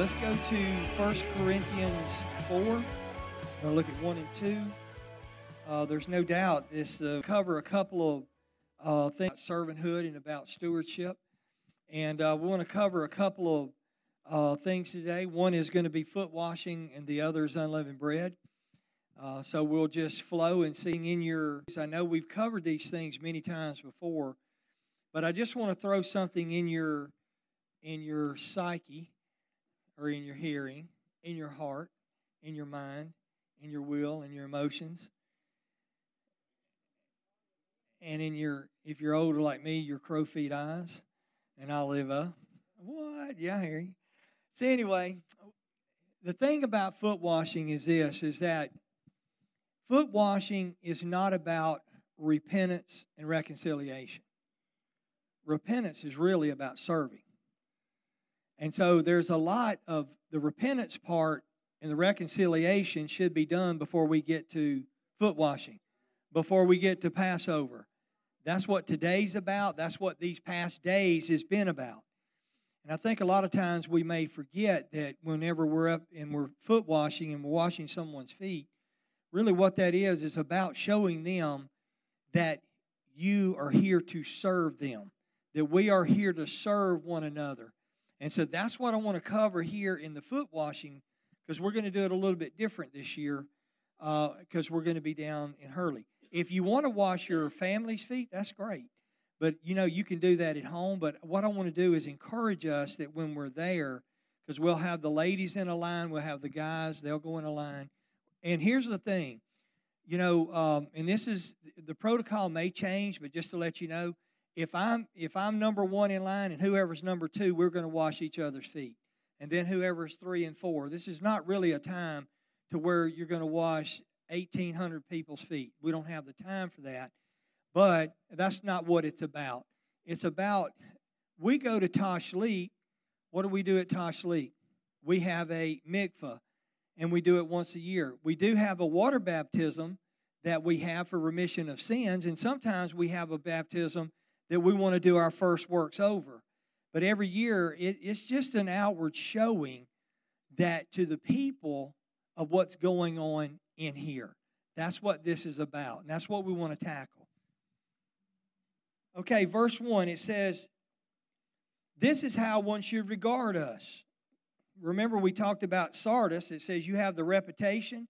Let's go to 1 Corinthians 4. We're going to look at 1 and 2. Uh, there's no doubt this uh, cover a couple of uh, things about servanthood and about stewardship. And uh, we want to cover a couple of uh, things today. One is going to be foot washing, and the other is unleavened bread. Uh, so we'll just flow and sing in your. I know we've covered these things many times before, but I just want to throw something in your in your psyche or in your hearing, in your heart, in your mind, in your will, in your emotions, and in your, if you're older like me, your crow feet eyes, and I'll live up. What? Yeah, I hear you. So anyway, the thing about foot washing is this: is that foot washing is not about repentance and reconciliation. Repentance is really about serving. And so there's a lot of the repentance part and the reconciliation should be done before we get to foot washing, before we get to Passover. That's what today's about. That's what these past days has been about. And I think a lot of times we may forget that whenever we're up and we're foot washing and we're washing someone's feet, really what that is is about showing them that you are here to serve them, that we are here to serve one another. And so that's what I want to cover here in the foot washing because we're going to do it a little bit different this year because uh, we're going to be down in Hurley. If you want to wash your family's feet, that's great. But you know, you can do that at home. But what I want to do is encourage us that when we're there, because we'll have the ladies in a line, we'll have the guys, they'll go in a line. And here's the thing you know, um, and this is the protocol may change, but just to let you know, if I'm if I'm number one in line and whoever's number two, we're going to wash each other's feet, and then whoever's three and four. This is not really a time to where you're going to wash 1,800 people's feet. We don't have the time for that, but that's not what it's about. It's about we go to Tosh Tashlich. What do we do at Tosh Tashlich? We have a mikvah, and we do it once a year. We do have a water baptism that we have for remission of sins, and sometimes we have a baptism that we want to do our first works over. But every year, it, it's just an outward showing that to the people of what's going on in here. That's what this is about, and that's what we want to tackle. Okay, verse 1, it says, This is how one should regard us. Remember, we talked about Sardis. It says, You have the reputation.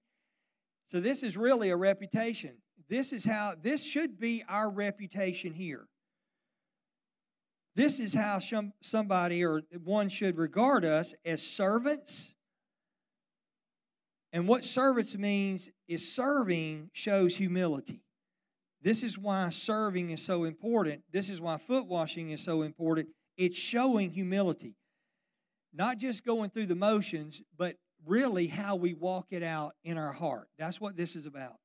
So, this is really a reputation. This is how, this should be our reputation here. This is how some, somebody or one should regard us as servants. And what servants means is serving shows humility. This is why serving is so important. This is why foot washing is so important. It's showing humility. Not just going through the motions, but really how we walk it out in our heart. That's what this is about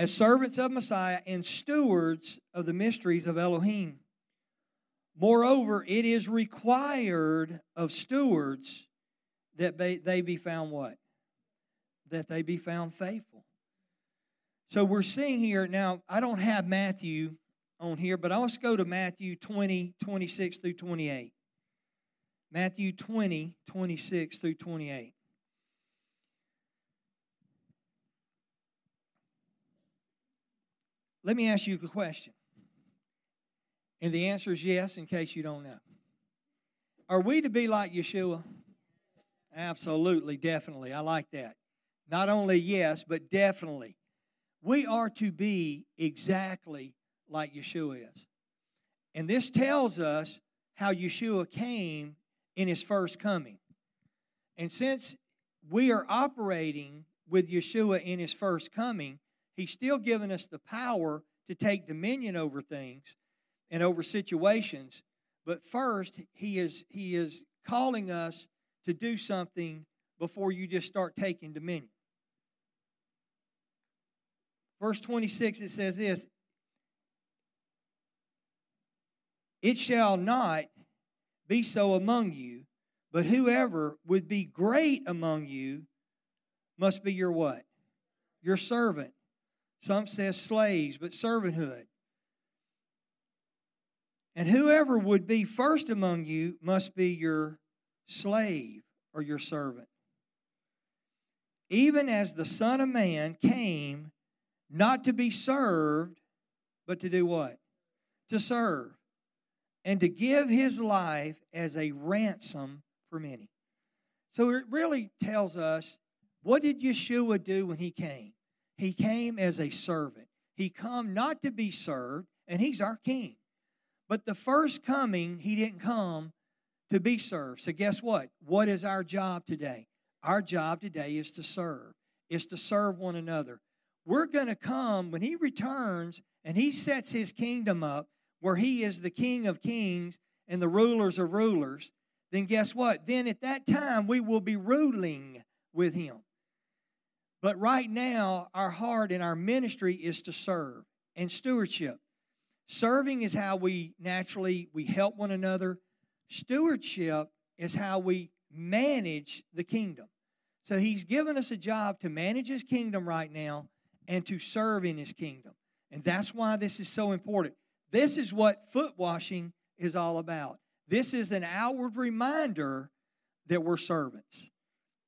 as servants of Messiah and stewards of the mysteries of Elohim. Moreover, it is required of stewards that they be found what? That they be found faithful. So we're seeing here, now, I don't have Matthew on here, but let's go to Matthew 20, 26 through 28. Matthew 20, 26 through 28. Let me ask you a question. And the answer is yes, in case you don't know. Are we to be like Yeshua? Absolutely, definitely. I like that. Not only yes, but definitely. We are to be exactly like Yeshua is. And this tells us how Yeshua came in his first coming. And since we are operating with Yeshua in his first coming, He's still given us the power to take dominion over things and over situations. But first, he is, he is calling us to do something before you just start taking dominion. Verse 26, it says this It shall not be so among you, but whoever would be great among you must be your what? Your servant. Some says slaves, but servanthood. And whoever would be first among you must be your slave or your servant. Even as the Son of Man came not to be served, but to do what? To serve. And to give his life as a ransom for many. So it really tells us what did Yeshua do when he came? He came as a servant. He come not to be served, and he's our king. But the first coming, he didn't come to be served. So guess what? What is our job today? Our job today is to serve. Is to serve one another. We're going to come when he returns and he sets his kingdom up where he is the king of kings and the rulers of rulers. Then guess what? Then at that time we will be ruling with him. But right now, our heart and our ministry is to serve and stewardship. Serving is how we naturally we help one another. Stewardship is how we manage the kingdom. So he's given us a job to manage his kingdom right now and to serve in his kingdom. And that's why this is so important. This is what foot washing is all about. This is an outward reminder that we're servants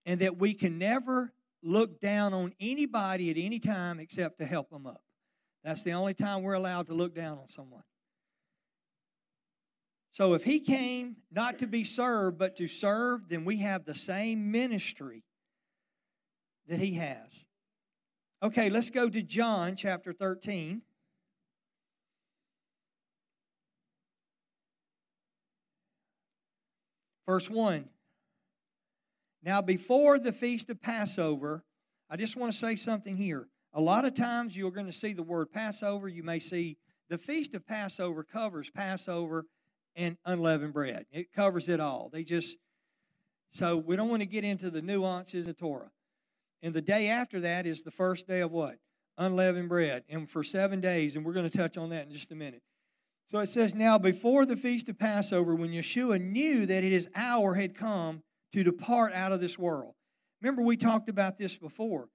and that we can never look down on anybody at any time except to help them up. That's the only time we're allowed to look down on someone. So if he came not to be served, but to serve, then we have the same ministry that he has. Okay, let's go to John chapter 13. Verse 1. Now, before the feast of Passover, I just want to say something here. A lot of times you're going to see the word Passover. You may see the feast of Passover covers Passover and unleavened bread. It covers it all. They just, so we don't want to get into the nuances of Torah. And the day after that is the first day of what? Unleavened bread. And for seven days, and we're going to touch on that in just a minute. So it says, Now before the feast of Passover, when Yeshua knew that his hour had come to depart out of this world. Remember, we talked about this before.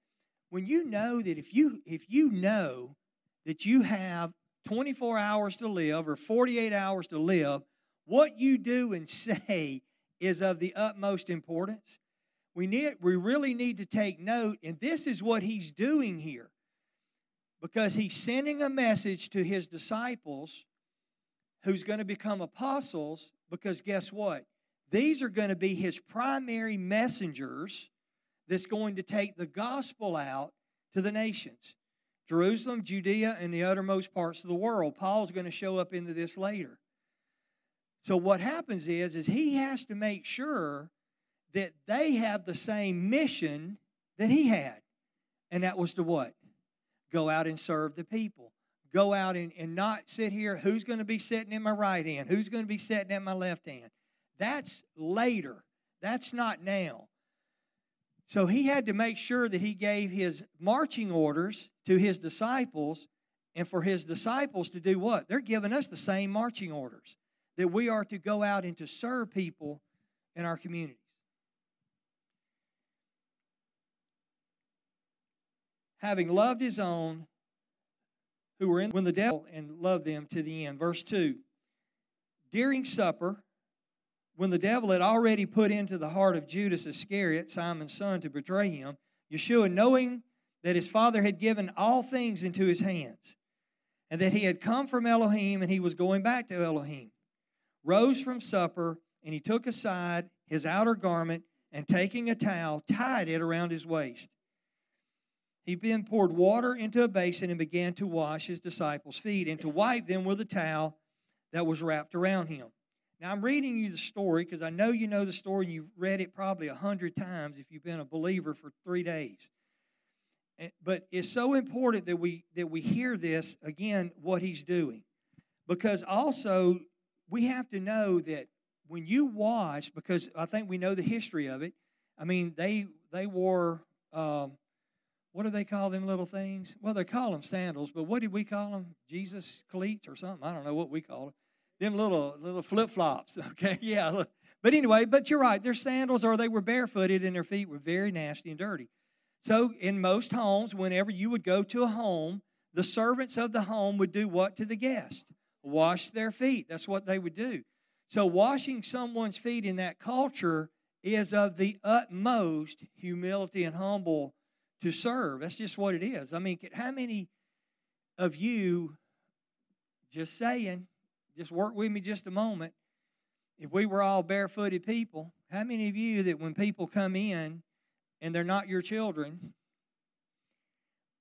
When you know that if you if you know that you have 24 hours to live or 48 hours to live, what you do and say is of the utmost importance. We, need, we really need to take note, and this is what he's doing here. Because he's sending a message to his disciples who's going to become apostles, because guess what? These are going to be his primary messengers that's going to take the gospel out to the nations. Jerusalem, Judea, and the uttermost parts of the world. Paul's going to show up into this later. So what happens is, is he has to make sure that they have the same mission that he had. And that was to what? Go out and serve the people. Go out and, and not sit here, who's going to be sitting in my right hand? Who's going to be sitting at my left hand? That's later. That's not now. So he had to make sure that he gave his marching orders to his disciples, and for his disciples to do what? They're giving us the same marching orders that we are to go out and to serve people in our communities. Having loved his own who were in when the devil and loved them to the end. Verse 2 During supper, when the devil had already put into the heart of Judas Iscariot, Simon's son, to betray him, Yeshua, knowing that his father had given all things into his hands, and that he had come from Elohim and he was going back to Elohim, rose from supper, and he took aside his outer garment, and taking a towel, tied it around his waist. He then poured water into a basin and began to wash his disciples' feet and to wipe them with a towel that was wrapped around him. Now, I'm reading you the story because I know you know the story and you've read it probably a hundred times if you've been a believer for three days. But it's so important that we that we hear this again, what he's doing, because also we have to know that when you wash, because I think we know the history of it. I mean, they they wore um, what do they call them little things? Well, they call them sandals, but what did we call them? Jesus cleats or something? I don't know what we call them them little little flip flops. Okay, yeah. But anyway, but you're right. Their sandals, or they were barefooted, and their feet were very nasty and dirty. So, in most homes, whenever you would go to a home, the servants of the home would do what to the guest? Wash their feet. That's what they would do. So, washing someone's feet in that culture is of the utmost humility and humble to serve. That's just what it is. I mean, how many of you, just saying, just work with me just a moment, if we were all barefooted people, how many of you that when people come in and they're not your children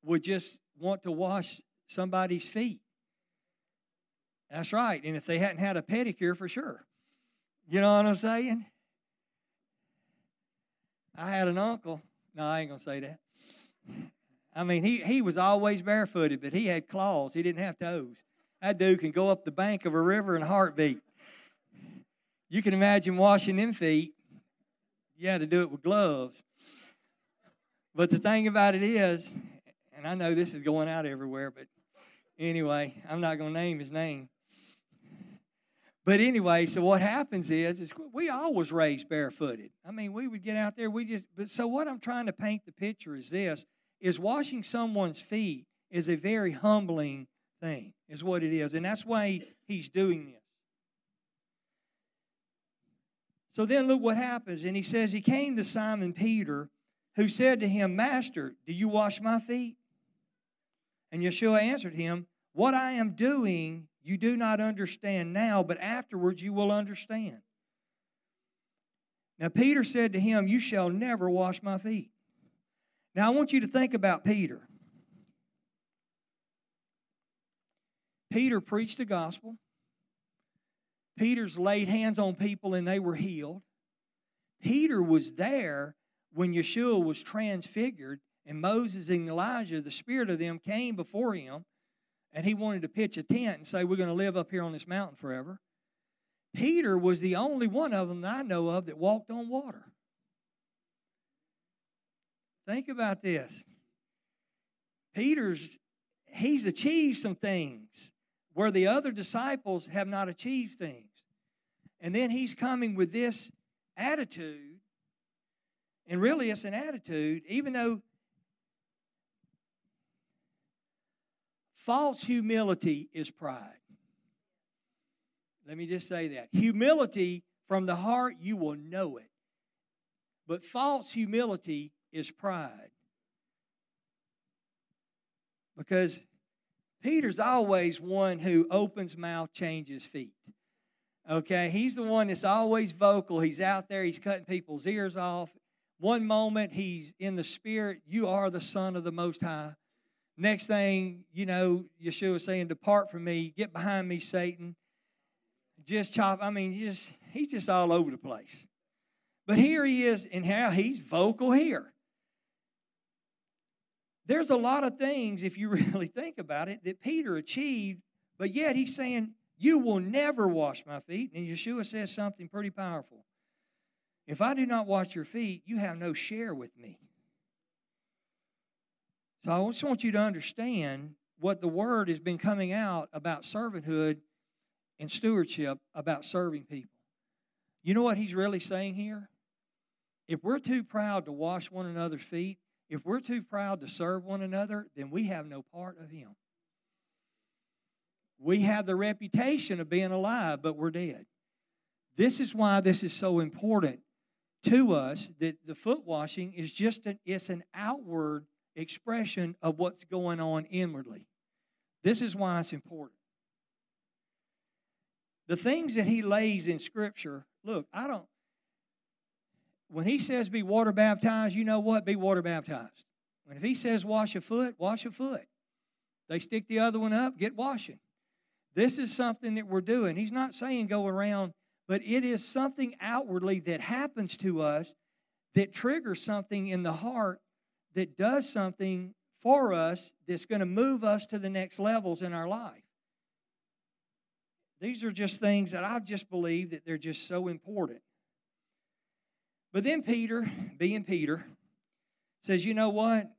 would just want to wash somebody's feet? That's right. And if they hadn't had a pedicure, for sure. You know what I'm saying? I had an uncle. No, I ain't going to say that. I mean, he, he was always barefooted, but he had claws. He didn't have toes. That dude can go up the bank of a river in a heartbeat. You can imagine washing them feet. You had to do it with gloves. But the thing about it is, and I know this is going out everywhere, but anyway, I'm not going to name his name. But anyway, so what happens is, is we always raised barefooted. I mean, we would get out there. We just. But so what I'm trying to paint the picture is this: is washing someone's feet is a very humbling thing, is what it is, and that's why he's doing this. So then look what happens, and he says he came to Simon Peter, who said to him, Master, do you wash my feet? And Yeshua answered him, What I am doing you do not understand now, but afterwards you will understand. Now, Peter said to him, You shall never wash my feet. Now, I want you to think about Peter. Peter preached the gospel. Peter's laid hands on people and they were healed. Peter was there when Yeshua was transfigured and Moses and Elijah, the spirit of them, came before him and he wanted to pitch a tent and say, We're going to live up here on this mountain forever. Peter was the only one of them I know of that walked on water. Think about this. Peter's, he's achieved some things where the other disciples have not achieved things. And then he's coming with this attitude. And really, it's an attitude, even though False humility is pride. Let me just say that. Humility from the heart, you will know it. But false humility is pride. Because Peter's always one who opens mouth, changes feet. Okay, he's the one that's always vocal. He's out there, he's cutting people's ears off. One moment he's in the spirit, you are the Son of the Most High. Next thing, you know, Yeshua saying, Depart from me, get behind me, Satan. Just chop, I mean, just he's just all over the place. But here he is, and how he's vocal here. There's a lot of things, if you really think about it, that Peter achieved, but yet he's saying, You will never wash my feet. And Yeshua says something pretty powerful. If I do not wash your feet, you have no share with me. So I just want you to understand what the word has been coming out about servanthood and stewardship about serving people. You know what he's really saying here? If we're too proud to wash one another's feet, if we're too proud to serve one another, then we have no part of him. We have the reputation of being alive, but we're dead. This is why this is so important to us that the foot washing is just an, it's an outward expression of what's going on inwardly. This is why it's important. The things that he lays in Scripture, look, I don't, when he says be water baptized, you know what? Be water baptized. And if he says wash a foot, wash a foot. They stick the other one up, get washing. This is something that we're doing. He's not saying go around, but it is something outwardly that happens to us that triggers something in the heart that does something for us that's going to move us to the next levels in our life. These are just things that I just believe that they're just so important. But then Peter, being Peter, says, You know what?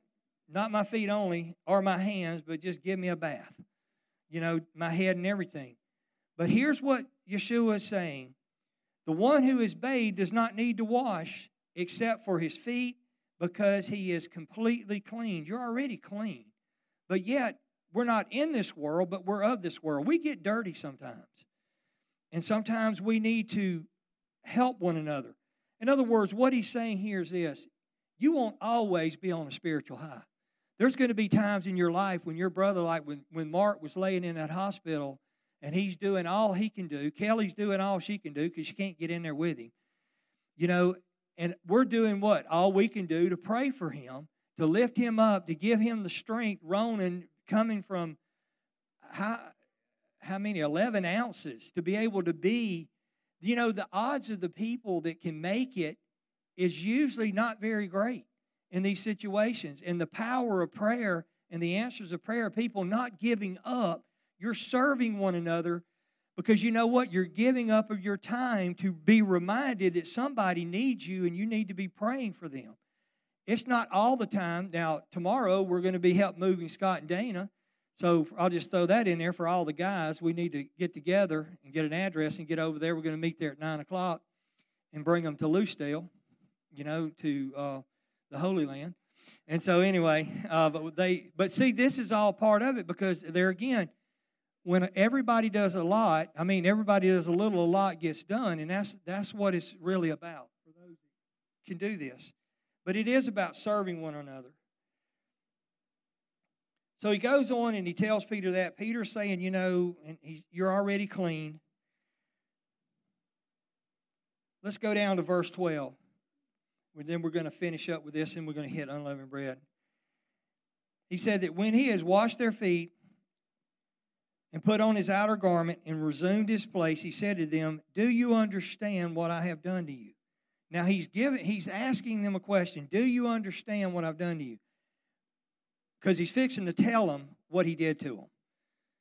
Not my feet only or my hands, but just give me a bath. You know, my head and everything. But here's what Yeshua is saying The one who is bathed does not need to wash except for his feet because he is completely clean. You're already clean. But yet, we're not in this world, but we're of this world. We get dirty sometimes. And sometimes we need to help one another. In other words, what he's saying here is this you won't always be on a spiritual high. There's going to be times in your life when your brother, like when, when Mark was laying in that hospital and he's doing all he can do, Kelly's doing all she can do because she can't get in there with him. You know, and we're doing what? All we can do to pray for him, to lift him up, to give him the strength. Ronan coming from how, how many? 11 ounces to be able to be, you know, the odds of the people that can make it is usually not very great in these situations. And the power of prayer and the answers of prayer, people not giving up, you're serving one another because you know what? You're giving up of your time to be reminded that somebody needs you and you need to be praying for them. It's not all the time. Now, tomorrow we're going to be help moving Scott and Dana. So I'll just throw that in there for all the guys. We need to get together and get an address and get over there. We're going to meet there at 9 o'clock and bring them to Lucedale, you know, to uh, the Holy Land. And so anyway, uh, but they, but see, this is all part of it because there again, when everybody does a lot, I mean, everybody does a little, a lot gets done, and that's that's what it's really about for those who can do this. But it is about serving one another. So he goes on and he tells Peter that. Peter's saying, you know, and you're already clean. Let's go down to verse 12. And Then we're going to finish up with this and we're going to hit unleavened bread. He said that when he has washed their feet and put on his outer garment and resumed his place, he said to them, Do you understand what I have done to you? Now he's giving he's asking them a question. Do you understand what I've done to you? Because he's fixing to tell them what he did to them.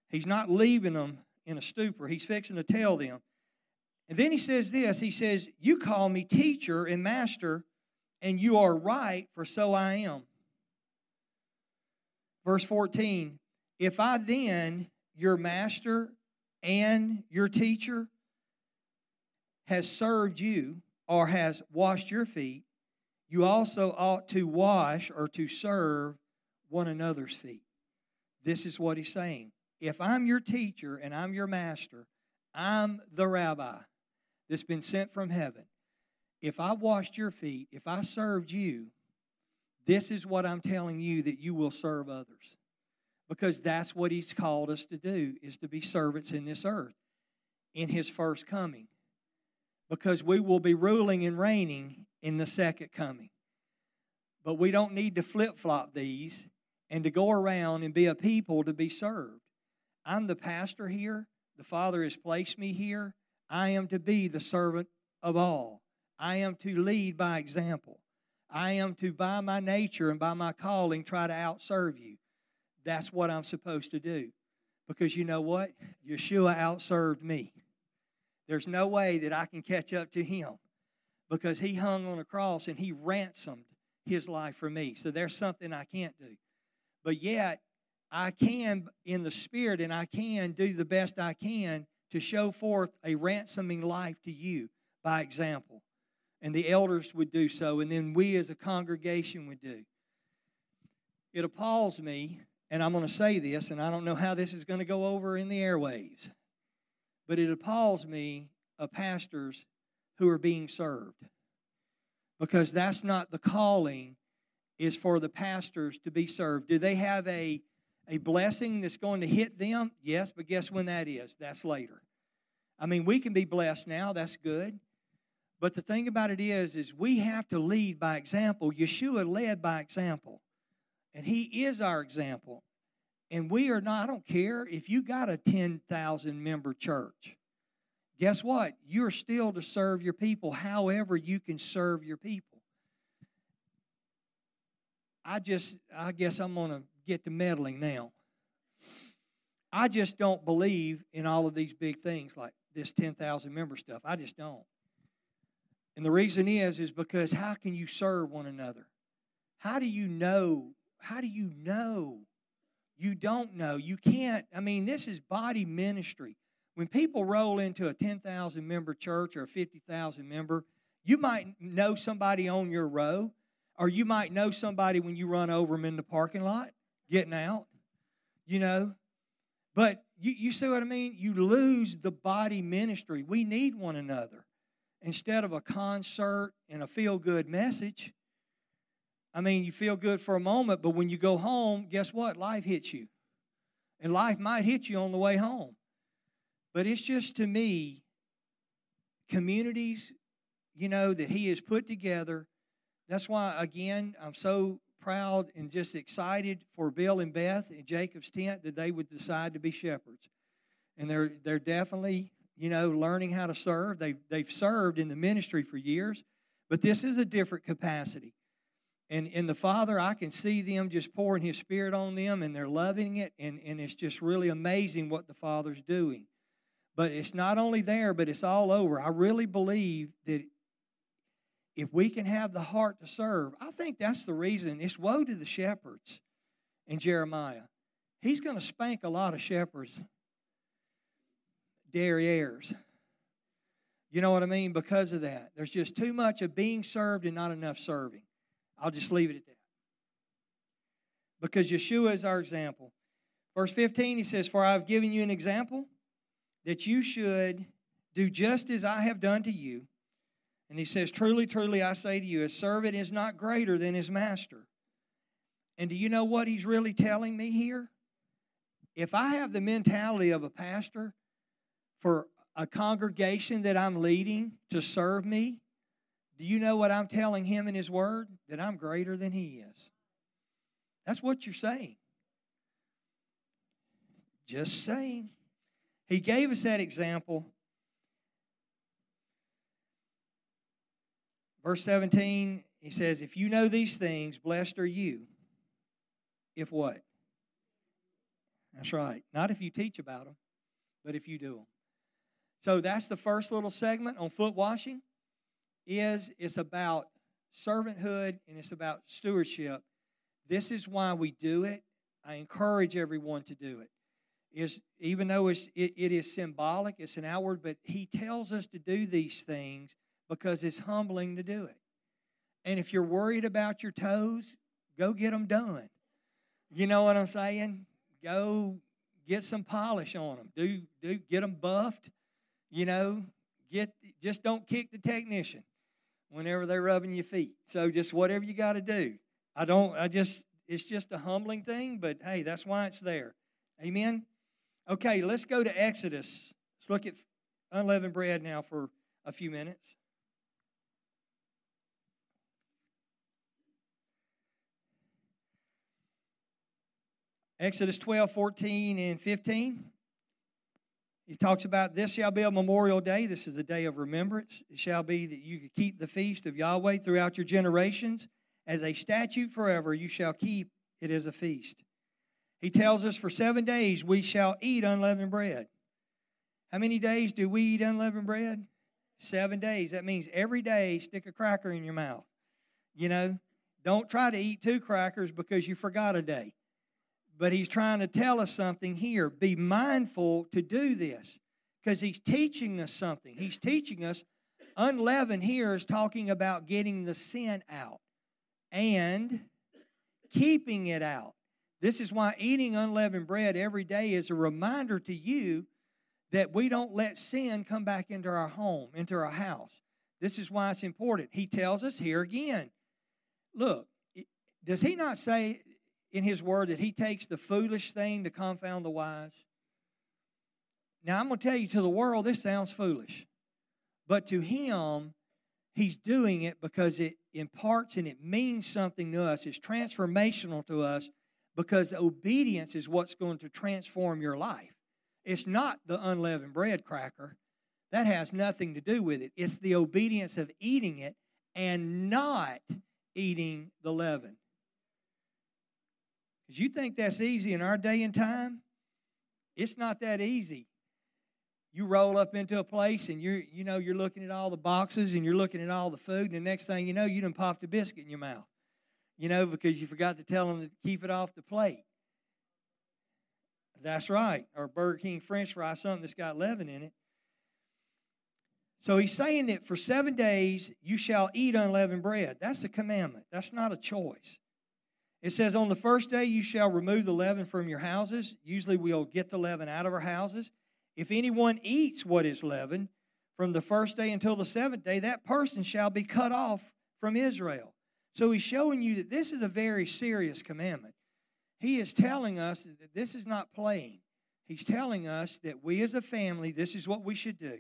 He's not leaving them in a stupor. He's fixing to tell them. And then he says this He says, You call me teacher and master, and you are right, for so I am. Verse 14 If I then your master and your teacher has served you or has washed your feet, you also ought to wash or to serve one another's feet. This is what he's saying. If I'm your teacher and I'm your master, I'm the rabbi that's been sent from heaven. If I washed your feet, if I served you, this is what I'm telling you that you will serve others because that's what he's called us to do is to be servants in this earth in his first coming because we will be ruling and reigning in the second coming but we don't need to flip-flop these and to go around and be a people to be served i'm the pastor here the father has placed me here i am to be the servant of all i am to lead by example i am to by my nature and by my calling try to outserve you that's what I'm supposed to do. Because you know what? Yeshua outserved me. There's no way that I can catch up to him because he hung on a cross and he ransomed his life for me. So there's something I can't do. But yet, I can in the spirit and I can do the best I can to show forth a ransoming life to you by example. And the elders would do so, and then we as a congregation would do. It appalls me and I'm going to say this, and I don't know how this is going to go over in the airwaves, but it appalls me of pastors who are being served because that's not the calling is for the pastors to be served do they have a a blessing that's going to hit them yes but guess when that is that's later i mean we can be blessed now that's good but the thing about it is is we have to lead by example yeshua led by example and He is our example. And we are not, I don't care if you got a 10,000 member church. Guess what? You're still to serve your people however you can serve your people. I just, I guess I'm going to get to meddling now. I just don't believe in all of these big things like this 10,000 member stuff. I just don't. And the reason is, is because how can you serve one another? How do you know how do you know? You don't know. You can't. I mean, this is body ministry. When people roll into a 10,000 member church or a 50,000 member, you might know somebody on your row, or you might know somebody when you run over them in the parking lot getting out, you know. But you, you see what I mean? You lose the body ministry. We need one another. instead of a concert and a feel good message. I mean, you feel good for a moment, but when you go home, guess what? Life hits you. And life might hit you on the way home. But it's just to me, communities, you know, that He has put together. That's why, again, I'm so proud and just excited for Bill and Beth in Jacob's tent that they would decide to be shepherds. And they're, they're definitely, you know, learning how to serve. They've, they've served in the ministry for years, but this is a different capacity. And in the Father, I can see them just pouring His Spirit on them, and they're loving it, and, and it's just really amazing what the Father's doing. But it's not only there, but it's all over. I really believe that if we can have the heart to serve, I think that's the reason. It's woe to the shepherds in Jeremiah. He's going to spank a lot of shepherds, derrieres. You know what I mean? Because of that. There's just too much of being served and not enough serving. I'll just leave it at that. Because Yeshua is our example. Verse 15, he says, For I have given you an example that you should do just as I have done to you. And he says, Truly, truly, I say to you, a servant is not greater than his master. And do you know what he's really telling me here? If I have the mentality of a pastor for a congregation that I'm leading to serve me, do you know what I'm telling him in his word? That I'm greater than he is. That's what you're saying. Just saying. He gave us that example. Verse 17, he says, If you know these things, blessed are you. If what? That's right. Not if you teach about them, but if you do them. So that's the first little segment on foot washing is it's about servanthood and it's about stewardship. This is why we do it. I encourage everyone to do it. Is even though it's, it, it is symbolic, it's an outward, but he tells us to do these things because it's humbling to do it. And if you're worried about your toes, go get them done. You know what I'm saying? Go get some polish on them. Do do get them buffed. You know, get just don't kick the technician whenever they're rubbing your feet. So just whatever you got to do. I don't, I just, it's just a humbling thing, but hey, that's why it's there. Amen? Okay, let's go to Exodus. Let's look at unleavened bread now for a few minutes. Exodus 12, 14, and 15. He talks about this shall be a memorial day. This is a day of remembrance. It shall be that you could keep the feast of Yahweh throughout your generations. As a statute forever, you shall keep it as a feast. He tells us for seven days we shall eat unleavened bread. How many days do we eat unleavened bread? Seven days. That means every day stick a cracker in your mouth. You know, don't try to eat two crackers because you forgot a day. But he's trying to tell us something here. Be mindful to do this because he's teaching us something. He's teaching us unleavened here is talking about getting the sin out and keeping it out. This is why eating unleavened bread every day is a reminder to you that we don't let sin come back into our home, into our house. This is why it's important. He tells us here again. Look, does he not say in His Word that He takes the foolish thing to confound the wise? Now, I'm going to tell you, to the world, this sounds foolish. But to Him, He's doing it because it imparts and it means something to us. It's transformational to us because obedience is what's going to transform your life. It's not the unleavened bread cracker. That has nothing to do with it. It's the obedience of eating it and not eating the leaven. Because you think that's easy in our day and time? It's not that easy. You roll up into a place and you're, you know, you're looking at all the boxes and you're looking at all the food, and the next thing you know, you done popped a biscuit in your mouth. You know, because you forgot to tell them to keep it off the plate. That's right. Or Burger King French fry, something that's got leaven in it. So he's saying that for seven days you shall eat unleavened bread. That's a commandment. That's not a choice. It says, On the first day you shall remove the leaven from your houses. Usually we'll get the leaven out of our houses. If anyone eats what is leavened, from the first day until the seventh day, that person shall be cut off from Israel. So he's showing you that this is a very serious commandment. He is telling us that this is not playing. He's telling us that we as a family, this is what we should do.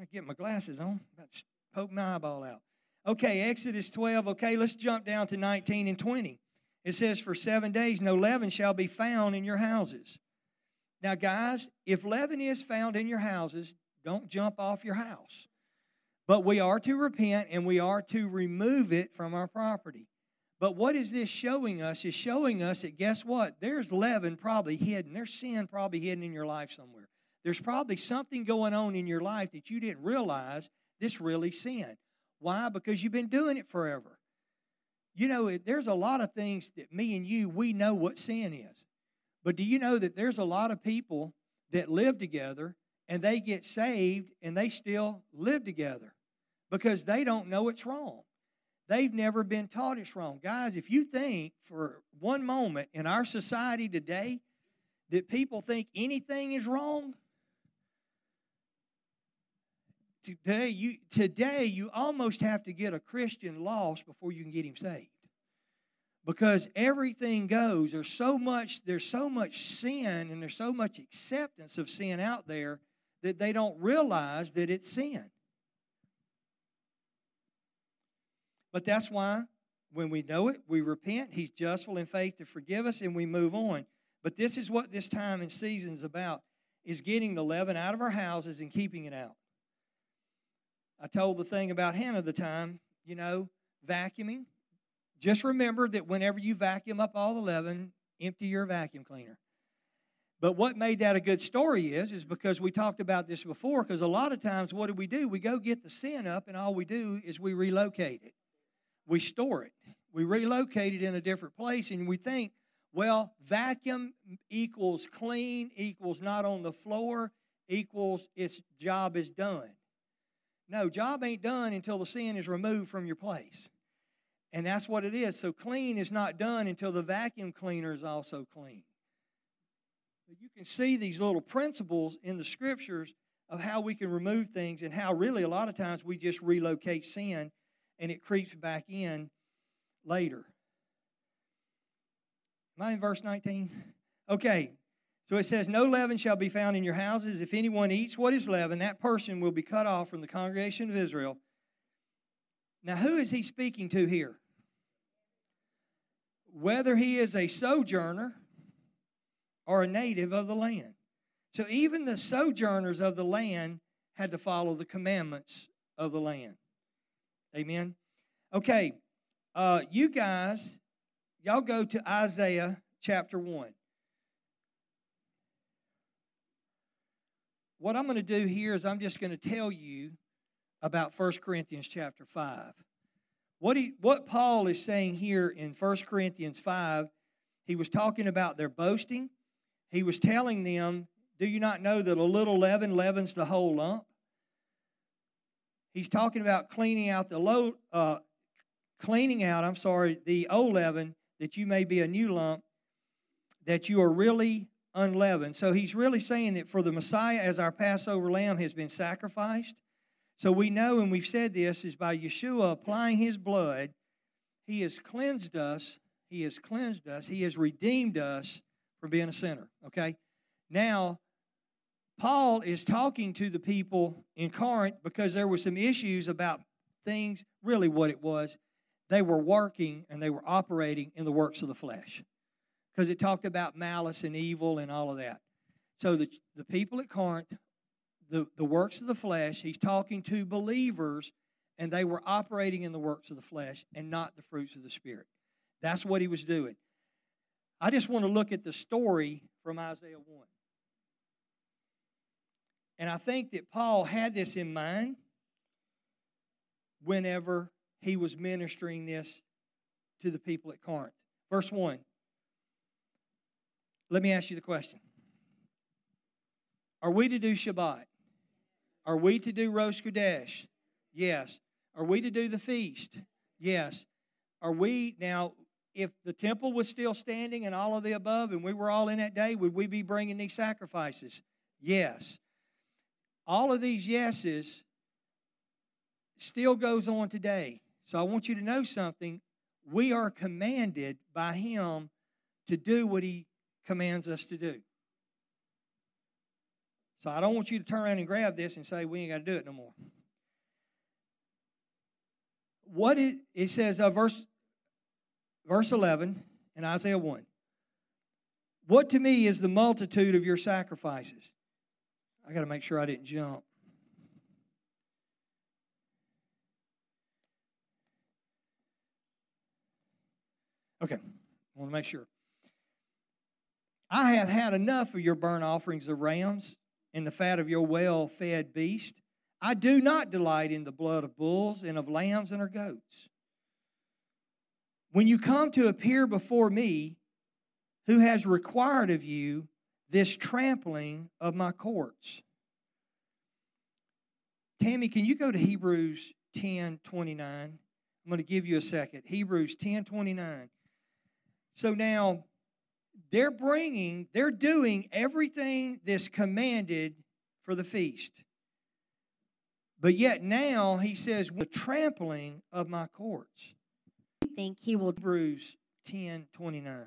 I get my glasses on. About to poke my eyeball out. Okay, Exodus 12. Okay, let's jump down to 19 and 20. It says, For seven days no leaven shall be found in your houses. Now, guys, if leaven is found in your houses, don't jump off your house. But we are to repent and we are to remove it from our property. But what is this showing us? Is showing us that guess what? There's leaven probably hidden. There's sin probably hidden in your life somewhere. There's probably something going on in your life that you didn't realize this really sin. Why? Because you've been doing it forever. You know, there's a lot of things that me and you, we know what sin is. But do you know that there's a lot of people that live together and they get saved and they still live together because they don't know it's wrong. They've never been taught it's wrong. Guys, if you think for one moment in our society today that people think anything is wrong, today you today you almost have to get a Christian lost before you can get him saved. Because everything goes. There's so much there's so much sin and there's so much acceptance of sin out there that they don't realize that it's sin. But that's why when we know it, we repent. He's justful in faith to forgive us and we move on. But this is what this time and season is about is getting the leaven out of our houses and keeping it out. I told the thing about Hannah the time, you know, vacuuming. Just remember that whenever you vacuum up all the leaven, empty your vacuum cleaner. But what made that a good story is, is because we talked about this before, because a lot of times what do we do? We go get the sin up, and all we do is we relocate it we store it. We relocate it in a different place, and we think, well, vacuum equals clean, equals not on the floor, equals its job is done. No, job ain't done until the sin is removed from your place. And that's what it is. So clean is not done until the vacuum cleaner is also clean. You can see these little principles in the scriptures of how we can remove things and how really a lot of times we just relocate sin and it creeps back in later. Am I in verse 19? Okay. So it says, No leaven shall be found in your houses. If anyone eats what is leaven, that person will be cut off from the congregation of Israel. Now, who is he speaking to here? Whether he is a sojourner or a native of the land. So even the sojourners of the land had to follow the commandments of the land. Amen. Okay, uh, you guys, y'all go to Isaiah chapter 1. What I'm going to do here is I'm just going to tell you about 1 Corinthians chapter 5. What, he, what Paul is saying here in 1 Corinthians 5, he was talking about their boasting. He was telling them, Do you not know that a little leaven leavens the whole lump? he's talking about cleaning out the low, uh, cleaning out, I'm sorry, the old leaven, that you may be a new lump, that you are really unleavened. So he's really saying that for the Messiah, as our Passover lamb has been sacrificed, so we know, and we've said this, is by Yeshua applying his blood, he has cleansed us. He has cleansed us. He has redeemed us from being a sinner. Okay? Now, Paul is talking to the people in Corinth because there were some issues about things, really what it was. They were working and they were operating in the works of the flesh because it talked about malice and evil and all of that. So the, the people at Corinth, the, the works of the flesh, he's talking to believers and they were operating in the works of the flesh and not the fruits of the Spirit. That's what he was doing. I just want to look at the story from Isaiah 1. And I think that Paul had this in mind whenever he was ministering this to the people at Corinth. Verse 1. Let me ask you the question Are we to do Shabbat? Are we to do Rosh Chodesh? Yes. Are we to do the feast? Yes. Are we, now, if the temple was still standing and all of the above and we were all in that day, would we be bringing these sacrifices? Yes. all of these yeses still goes on today. So I want you to know something. We are commanded by Him to do what He commands us to do. So I don't want you to turn around and grab this and say, we ain't got to do it no more. What it, it says, uh, verse, verse 11 in Isaiah 1. What to me is the multitude of your sacrifices? I got to make sure I didn't jump. Okay, I want to make sure. I have had enough of your burnt offerings of rams and the fat of your well fed beast. I do not delight in the blood of bulls and of lambs and of goats. When you come to appear before me, who has required of you this trampling of my courts? Tammy, can you go to Hebrews 10 29? I'm going to give you a second. Hebrews 10 29. So now, they're bringing, they're doing everything that's commanded for the feast. But yet now he says, the trampling of my courts. I think he will. Hebrews 10 29.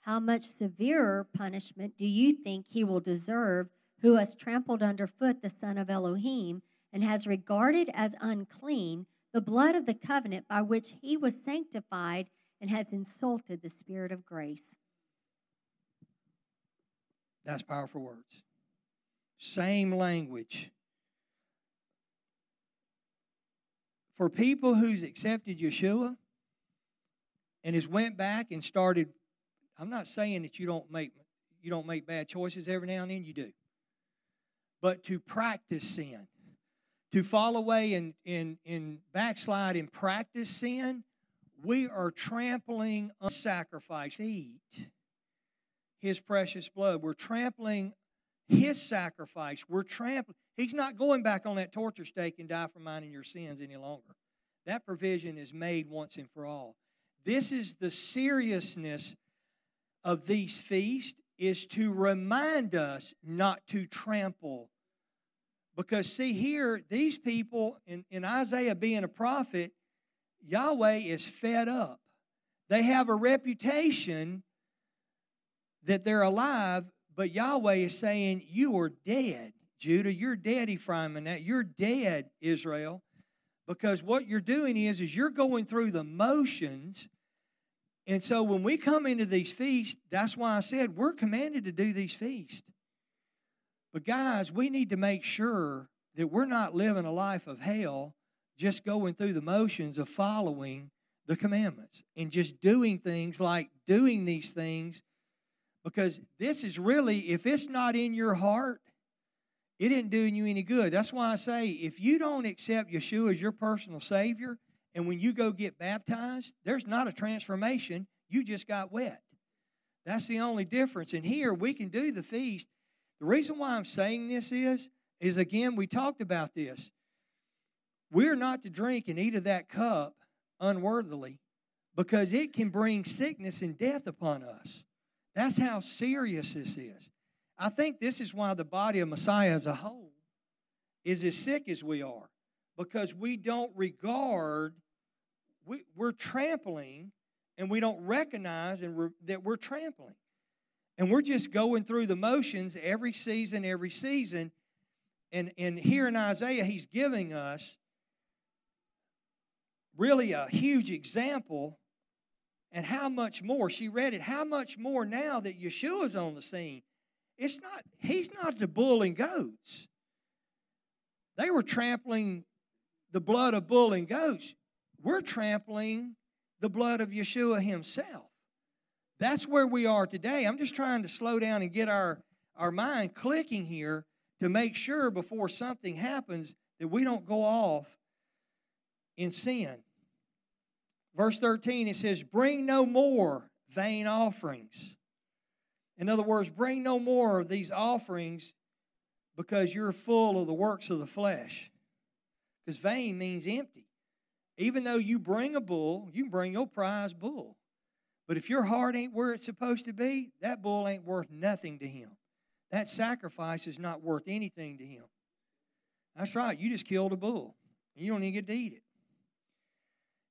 How much severer punishment do you think he will deserve who has trampled underfoot the Son of Elohim and has regarded as unclean the blood of the covenant by which he was sanctified and has insulted the Spirit of grace? That's powerful words. Same language. For people who's accepted Yeshua and has went back and started, I'm not saying that you don't make you don't make bad choices every now and then, you do. But to practice sin, to fall away and, and, and backslide and practice sin, we are trampling on sacrifice feet his precious blood. We're trampling his sacrifice. We're trampling. He's not going back on that torture stake and die for mine and your sins any longer. That provision is made once and for all. This is the seriousness of these feasts is to remind us not to trample. Because see here, these people in, in Isaiah being a prophet, Yahweh is fed up. They have a reputation that they're alive, but Yahweh is saying, You are dead, Judah. You're dead, Ephraim, and that you're dead, Israel. Because what you're doing is, is you're going through the motions. And so when we come into these feasts, that's why I said we're commanded to do these feasts. But guys, we need to make sure that we're not living a life of hell just going through the motions of following the commandments and just doing things like doing these things because this is really, if it's not in your heart, it isn't doing you any good. That's why I say if you don't accept Yeshua as your personal Savior, and when you go get baptized, there's not a transformation. You just got wet. That's the only difference. And here we can do the feast. The reason why I'm saying this is, is again, we talked about this. We're not to drink and eat of that cup unworthily because it can bring sickness and death upon us. That's how serious this is. I think this is why the body of Messiah as a whole is as sick as we are because we don't regard, we, we're trampling and we don't recognize and re, that we're trampling. And we're just going through the motions every season, every season. And, and here in Isaiah, he's giving us really a huge example and how much more, she read it, how much more now that Yeshua's on the scene. It's not, he's not the bull and goats. They were trampling the blood of bull and goats. We're trampling the blood of Yeshua himself. That's where we are today. I'm just trying to slow down and get our, our mind clicking here to make sure before something happens that we don't go off in sin. Verse 13, it says, Bring no more vain offerings. In other words, bring no more of these offerings because you're full of the works of the flesh. Because vain means empty. Even though you bring a bull, you bring your prize bull. But if your heart ain't where it's supposed to be, that bull ain't worth nothing to him. That sacrifice is not worth anything to him. That's right. You just killed a bull. You don't even get to eat it.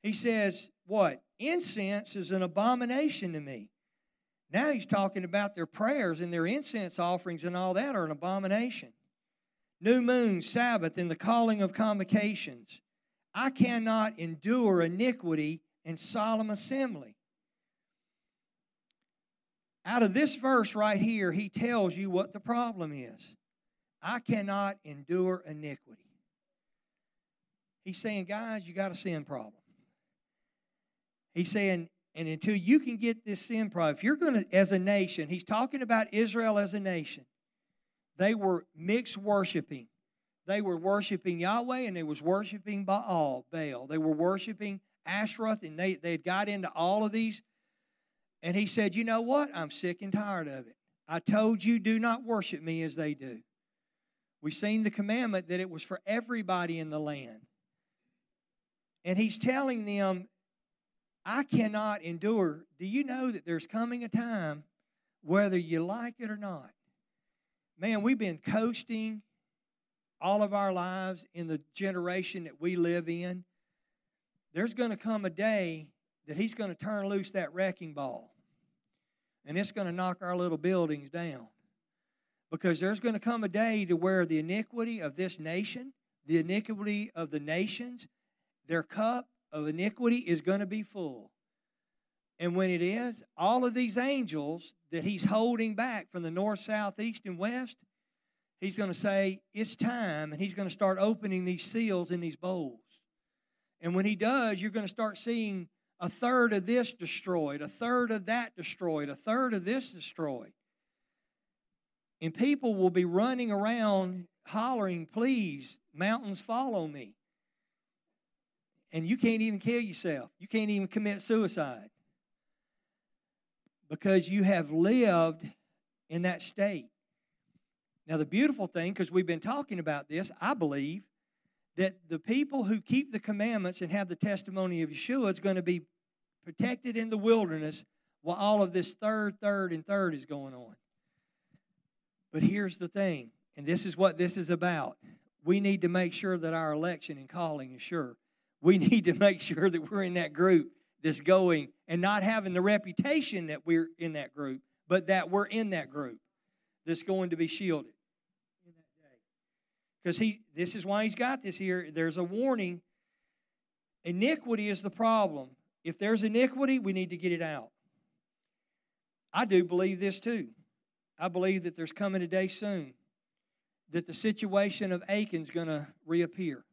He says, What? Incense is an abomination to me. Now he's talking about their prayers and their incense offerings and all that are an abomination. New moon, Sabbath, and the calling of convocations. I cannot endure iniquity and solemn assembly. Out of this verse right here, he tells you what the problem is. I cannot endure iniquity. He's saying, guys, you got a sin problem. He's saying, and until you can get this sin problem, if you're going to, as a nation, he's talking about Israel as a nation. They were mixed worshiping. They were worshiping Yahweh and they was worshiping Baal, Baal. They were worshiping Ashtaroth and they, they had got into all of these. And he said, You know what? I'm sick and tired of it. I told you, do not worship me as they do. We've seen the commandment that it was for everybody in the land. And he's telling them, I cannot endure. Do you know that there's coming a time, whether you like it or not? Man, we've been coasting all of our lives in the generation that we live in. There's going to come a day that he's going to turn loose that wrecking ball. And it's going to knock our little buildings down. Because there's going to come a day to where the iniquity of this nation, the iniquity of the nations, their cup of iniquity is going to be full. And when it is, all of these angels that he's holding back from the north, south, east, and west, he's going to say, It's time. And he's going to start opening these seals in these bowls. And when he does, you're going to start seeing a third of this destroyed, a third of that destroyed, a third of this destroyed. And people will be running around hollering, Please, mountains, follow me and you can't even kill yourself. You can't even commit suicide because you have lived in that state. Now, the beautiful thing, because we've been talking about this, I believe that the people who keep the commandments and have the testimony of Yeshua is going to be protected in the wilderness while all of this third, third, and third is going on. But here's the thing, and this is what this is about. We need to make sure that our election and calling is sure we need to make sure that we're in that group that's going and not having the reputation that we're in that group, but that we're in that group that's going to be shielded. Because he this is why he's got this here. There's a warning. Iniquity is the problem. If there's iniquity, we need to get it out. I do believe this too. I believe that there's coming a day soon that the situation of Achan's going to reappear.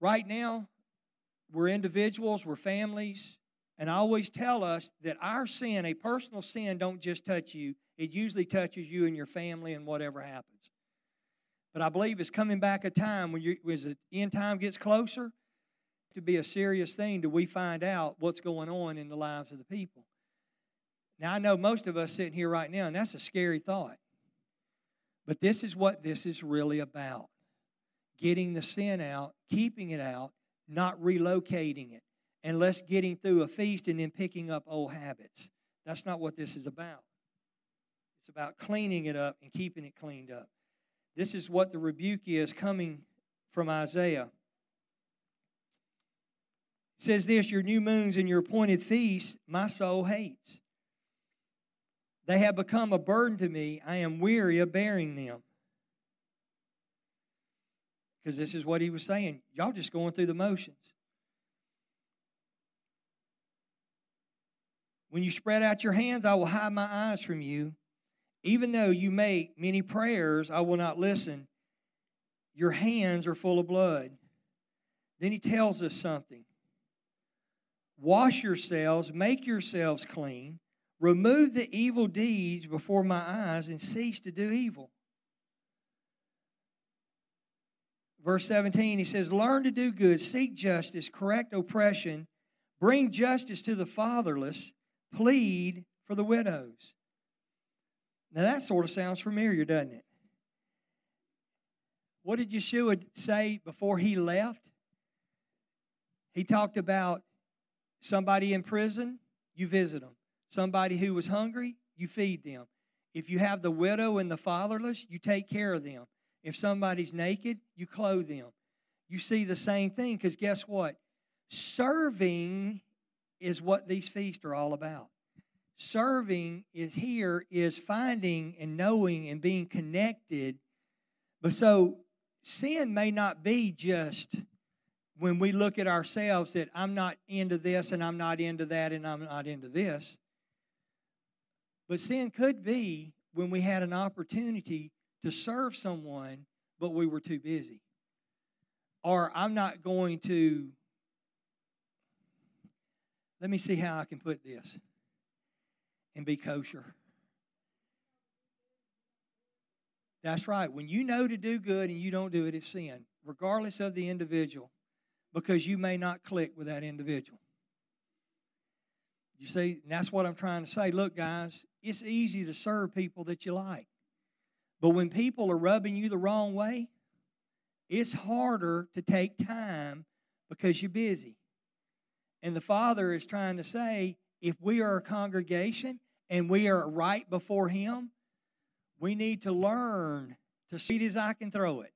Right now, we're individuals, we're families, and I always tell us that our sin, a personal sin, don't just touch you. It usually touches you and your family and whatever happens. But I believe it's coming back a time when you, as the end time gets closer, to be a serious thing Do we find out what's going on in the lives of the people. Now, I know most of us sitting here right now, and that's a scary thought. But this is what this is really about getting the sin out, keeping it out, not relocating it, unless getting through a feast and then picking up old habits. That's not what this is about. It's about cleaning it up and keeping it cleaned up. This is what the rebuke is coming from Isaiah. It says this Your new moons and your appointed feasts, my soul hates. They have become a burden to me. I am weary of bearing them because this is what he was saying. Y'all just going through the motions. When you spread out your hands, I will hide my eyes from you. Even though you make many prayers, I will not listen. Your hands are full of blood. Then he tells us something. Wash yourselves, make yourselves clean, remove the evil deeds before my eyes, and cease to do evil. Verse 17, he says, Learn to do good, seek justice, correct oppression, bring justice to the fatherless, plead for the widows. Now that sort of sounds familiar, doesn't it? What did Yeshua say before he left? He talked about somebody in prison, you visit them. Somebody who was hungry, you feed them. If you have the widow and the fatherless, you take care of them. If somebody's naked, you clothe them. You see the same thing because guess what? Serving is what these feasts are all about. Serving is here is finding and knowing and being connected. But so sin may not be just when we look at ourselves that I'm not into this and I'm not into that and I'm not into this. But sin could be when we had an opportunity to serve someone, but we were too busy. Or I'm not going to, let me see how I can put this and be kosher. That's right. When you know to do good and you don't do it, it's sin, regardless of the individual, because you may not click with that individual. You see, and that's what I'm trying to say. Look, guys, it's easy to serve people that you like. But when people are rubbing you the wrong way, it's harder to take time because you're busy. And the Father is trying to say if we are a congregation and we are right before Him, we need to learn to sweet as I can throw it.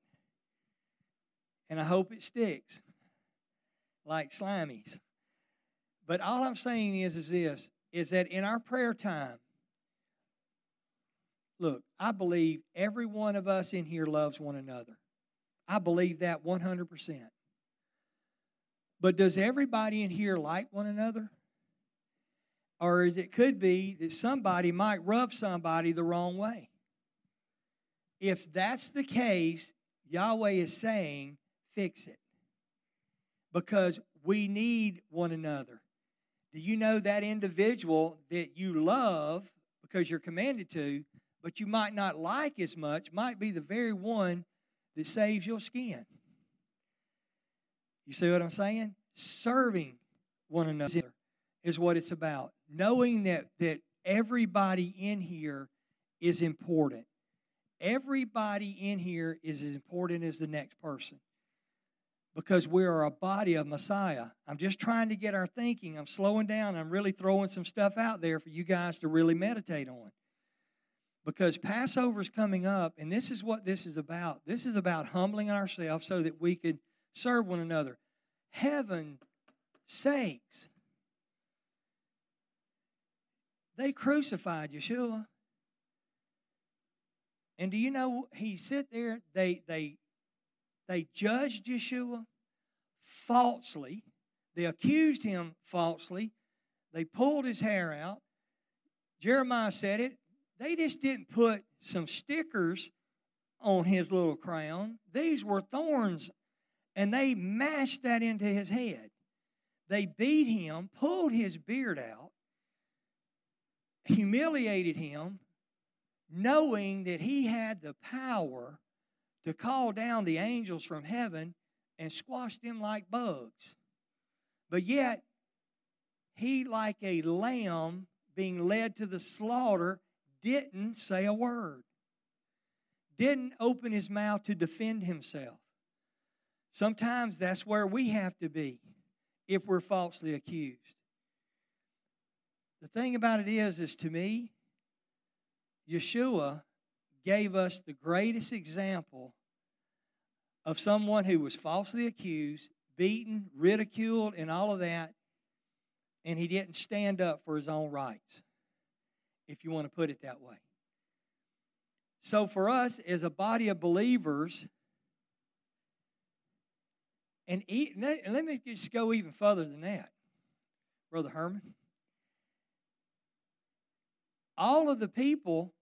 And I hope it sticks like slimies. But all I'm saying is, is this is that in our prayer time, look, I believe every one of us in here loves one another. I believe that 100%. But does everybody in here like one another? Or is it could be that somebody might rub somebody the wrong way? If that's the case, Yahweh is saying, fix it. Because we need one another. Do you know that individual that you love because you're commanded to, but you might not like as much, might be the very one that saves your skin? You see what I'm saying? Serving one another is what it's about. Knowing that, that everybody in here is important. Everybody in here is as important as the next person because we are a body of Messiah. I'm just trying to get our thinking. I'm slowing down. I'm really throwing some stuff out there for you guys to really meditate on. Because Passover is coming up, and this is what this is about. This is about humbling ourselves so that we could serve one another. Heaven sakes. They crucified Yeshua. And do you know he sit there, they they they judged Yeshua falsely. They accused him falsely. They pulled his hair out. Jeremiah said it. They just didn't put some stickers on his little crown. These were thorns, and they mashed that into his head. They beat him, pulled his beard out, humiliated him, knowing that he had the power to call down the angels from heaven and squash them like bugs. But yet, he, like a lamb being led to the slaughter, didn't say a word, didn't open his mouth to defend himself. Sometimes that's where we have to be if we're falsely accused. The thing about it is, is to me, Yeshua gave us the greatest example of someone who was falsely accused, beaten, ridiculed, and all of that, and he didn't stand up for his own rights, if you want to put it that way. So, for us as a body of believers, and let me just go even further than that, Brother Herman. All of the people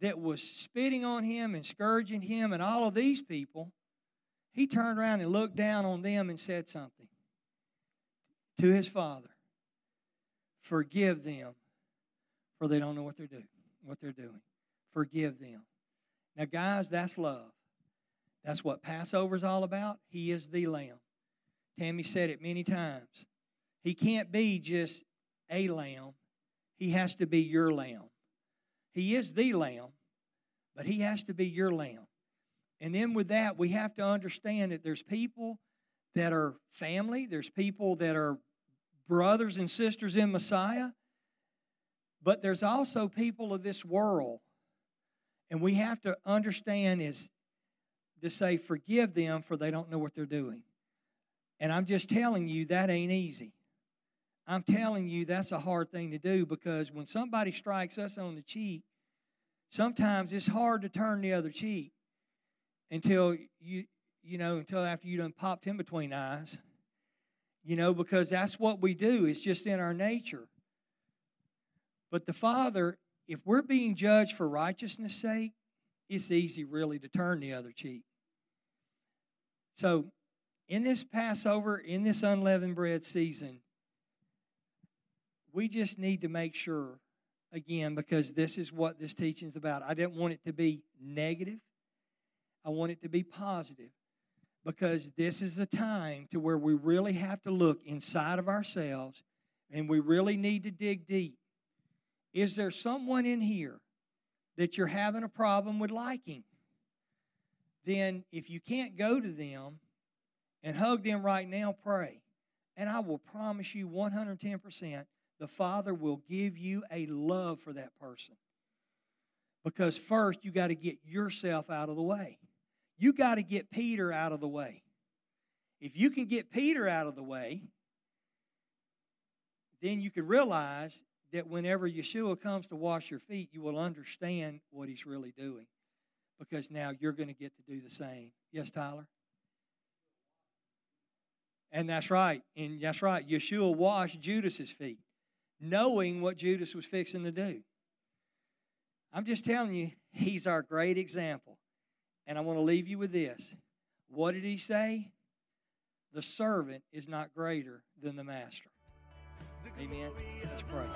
that was spitting on him and scourging him and all of these people, he turned around and looked down on them and said something to his father. Forgive them, for they don't know what they're doing. What they're doing. Forgive them. Now, guys, that's love. That's what Passover's all about. He is the Lamb. Tammy said it many times. He can't be just a lamb. He has to be your lamb. He is the lamb, but he has to be your lamb. And then with that, we have to understand that there's people that are family, there's people that are brothers and sisters in Messiah, but there's also people of this world. And we have to understand is to say, Forgive them, for they don't know what they're doing. And I'm just telling you, that ain't easy. I'm telling you, that's a hard thing to do because when somebody strikes us on the cheek, sometimes it's hard to turn the other cheek until you, you know, until after you done popped him between eyes. You know, because that's what we do. It's just in our nature. But the Father, if we're being judged for righteousness' sake, it's easy really to turn the other cheek. So, in this Passover, in this unleavened bread season, we just need to make sure, again, because this is what this teaching is about. I didn't want it to be negative, I want it to be positive because this is the time to where we really have to look inside of ourselves and we really need to dig deep. Is there someone in here that you're having a problem with liking? Then, if you can't go to them and hug them right now, pray. And I will promise you 110% the Father will give you a love for that person. Because first, you got to get yourself out of the way. You got to get Peter out of the way. If you can get Peter out of the way, then you can realize that whenever Yeshua comes to wash your feet, you will understand what he's really doing. Because now you're going to get to do the same. Yes, Tyler? And that's right. And that's right. Yeshua washed Judas's feet knowing what Judas was fixing to do. I'm just telling you, he's our great example. And I want to leave you with this. What did he say? The servant is not greater than the master. Amen. Let's pray.